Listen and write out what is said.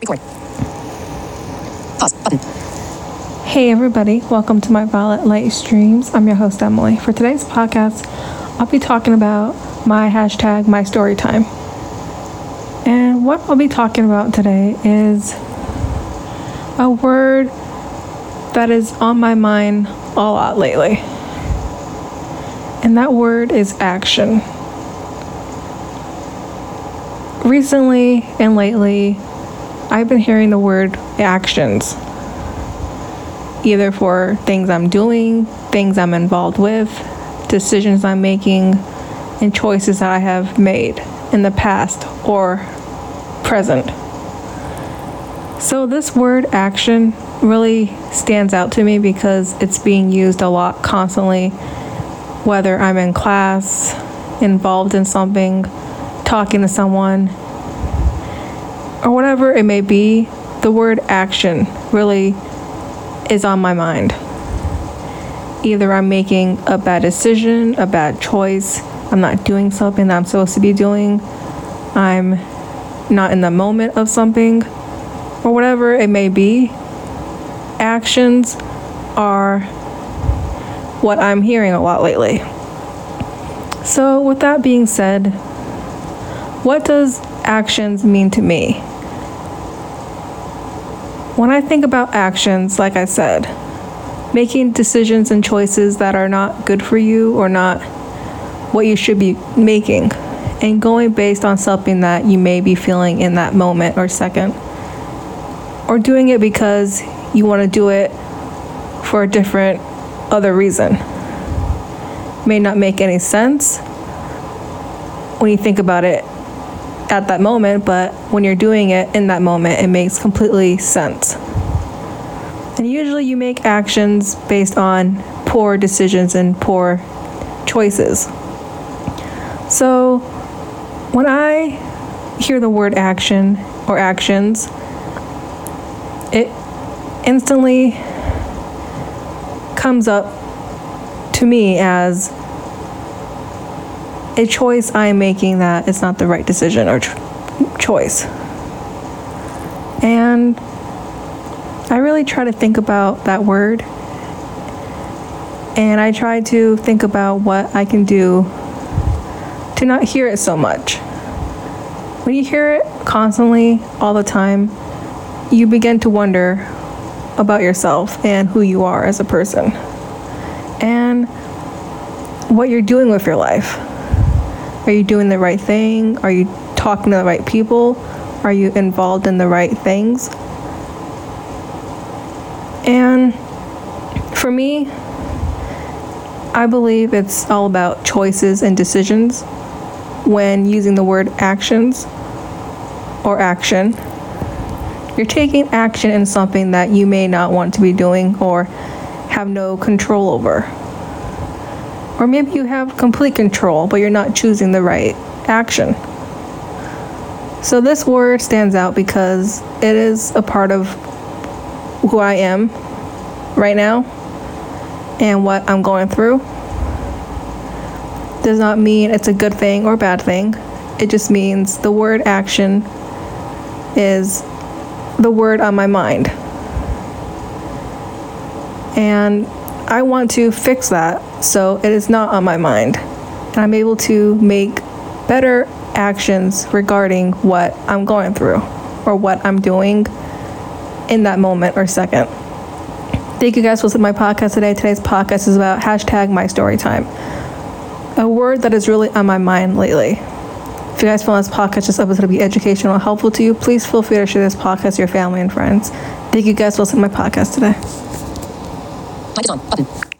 Record. Pause. Button. Hey, everybody, welcome to my Violet Light Streams. I'm your host, Emily. For today's podcast, I'll be talking about my hashtag, my story time. And what I'll be talking about today is a word that is on my mind a lot lately. And that word is action. Recently and lately, I've been hearing the word actions either for things I'm doing, things I'm involved with, decisions I'm making, and choices that I have made in the past or present. So, this word action really stands out to me because it's being used a lot constantly, whether I'm in class, involved in something, talking to someone, or whatever it may be. The word action really is on my mind. Either I'm making a bad decision, a bad choice, I'm not doing something that I'm supposed to be doing, I'm not in the moment of something, or whatever it may be. Actions are what I'm hearing a lot lately. So, with that being said, what does actions mean to me? When I think about actions, like I said, making decisions and choices that are not good for you or not what you should be making, and going based on something that you may be feeling in that moment or second, or doing it because you want to do it for a different other reason. May not make any sense when you think about it at that moment, but when you're doing it in that moment, it makes completely sense. And usually you make actions based on poor decisions and poor choices. So when I hear the word action or actions, it instantly comes up to me as a choice I am making that it's not the right decision or ch- choice. And I really try to think about that word. And I try to think about what I can do to not hear it so much. When you hear it constantly, all the time, you begin to wonder about yourself and who you are as a person and what you're doing with your life. Are you doing the right thing? Are you talking to the right people? Are you involved in the right things? And for me, I believe it's all about choices and decisions when using the word actions or action. You're taking action in something that you may not want to be doing or have no control over. Or maybe you have complete control, but you're not choosing the right action. So this word stands out because it is a part of who I am right now and what I'm going through. Does not mean it's a good thing or bad thing. It just means the word action is the word on my mind. And I want to fix that so it is not on my mind. And I'm able to make better actions regarding what I'm going through or what I'm doing in that moment or second. Thank you guys for listening to my podcast today. Today's podcast is about hashtag my story time. A word that is really on my mind lately. If you guys found this podcast, this episode to be educational and helpful to you, please feel free to share this podcast to your family and friends. Thank you guys for listening to my podcast today. Mic is on. Button.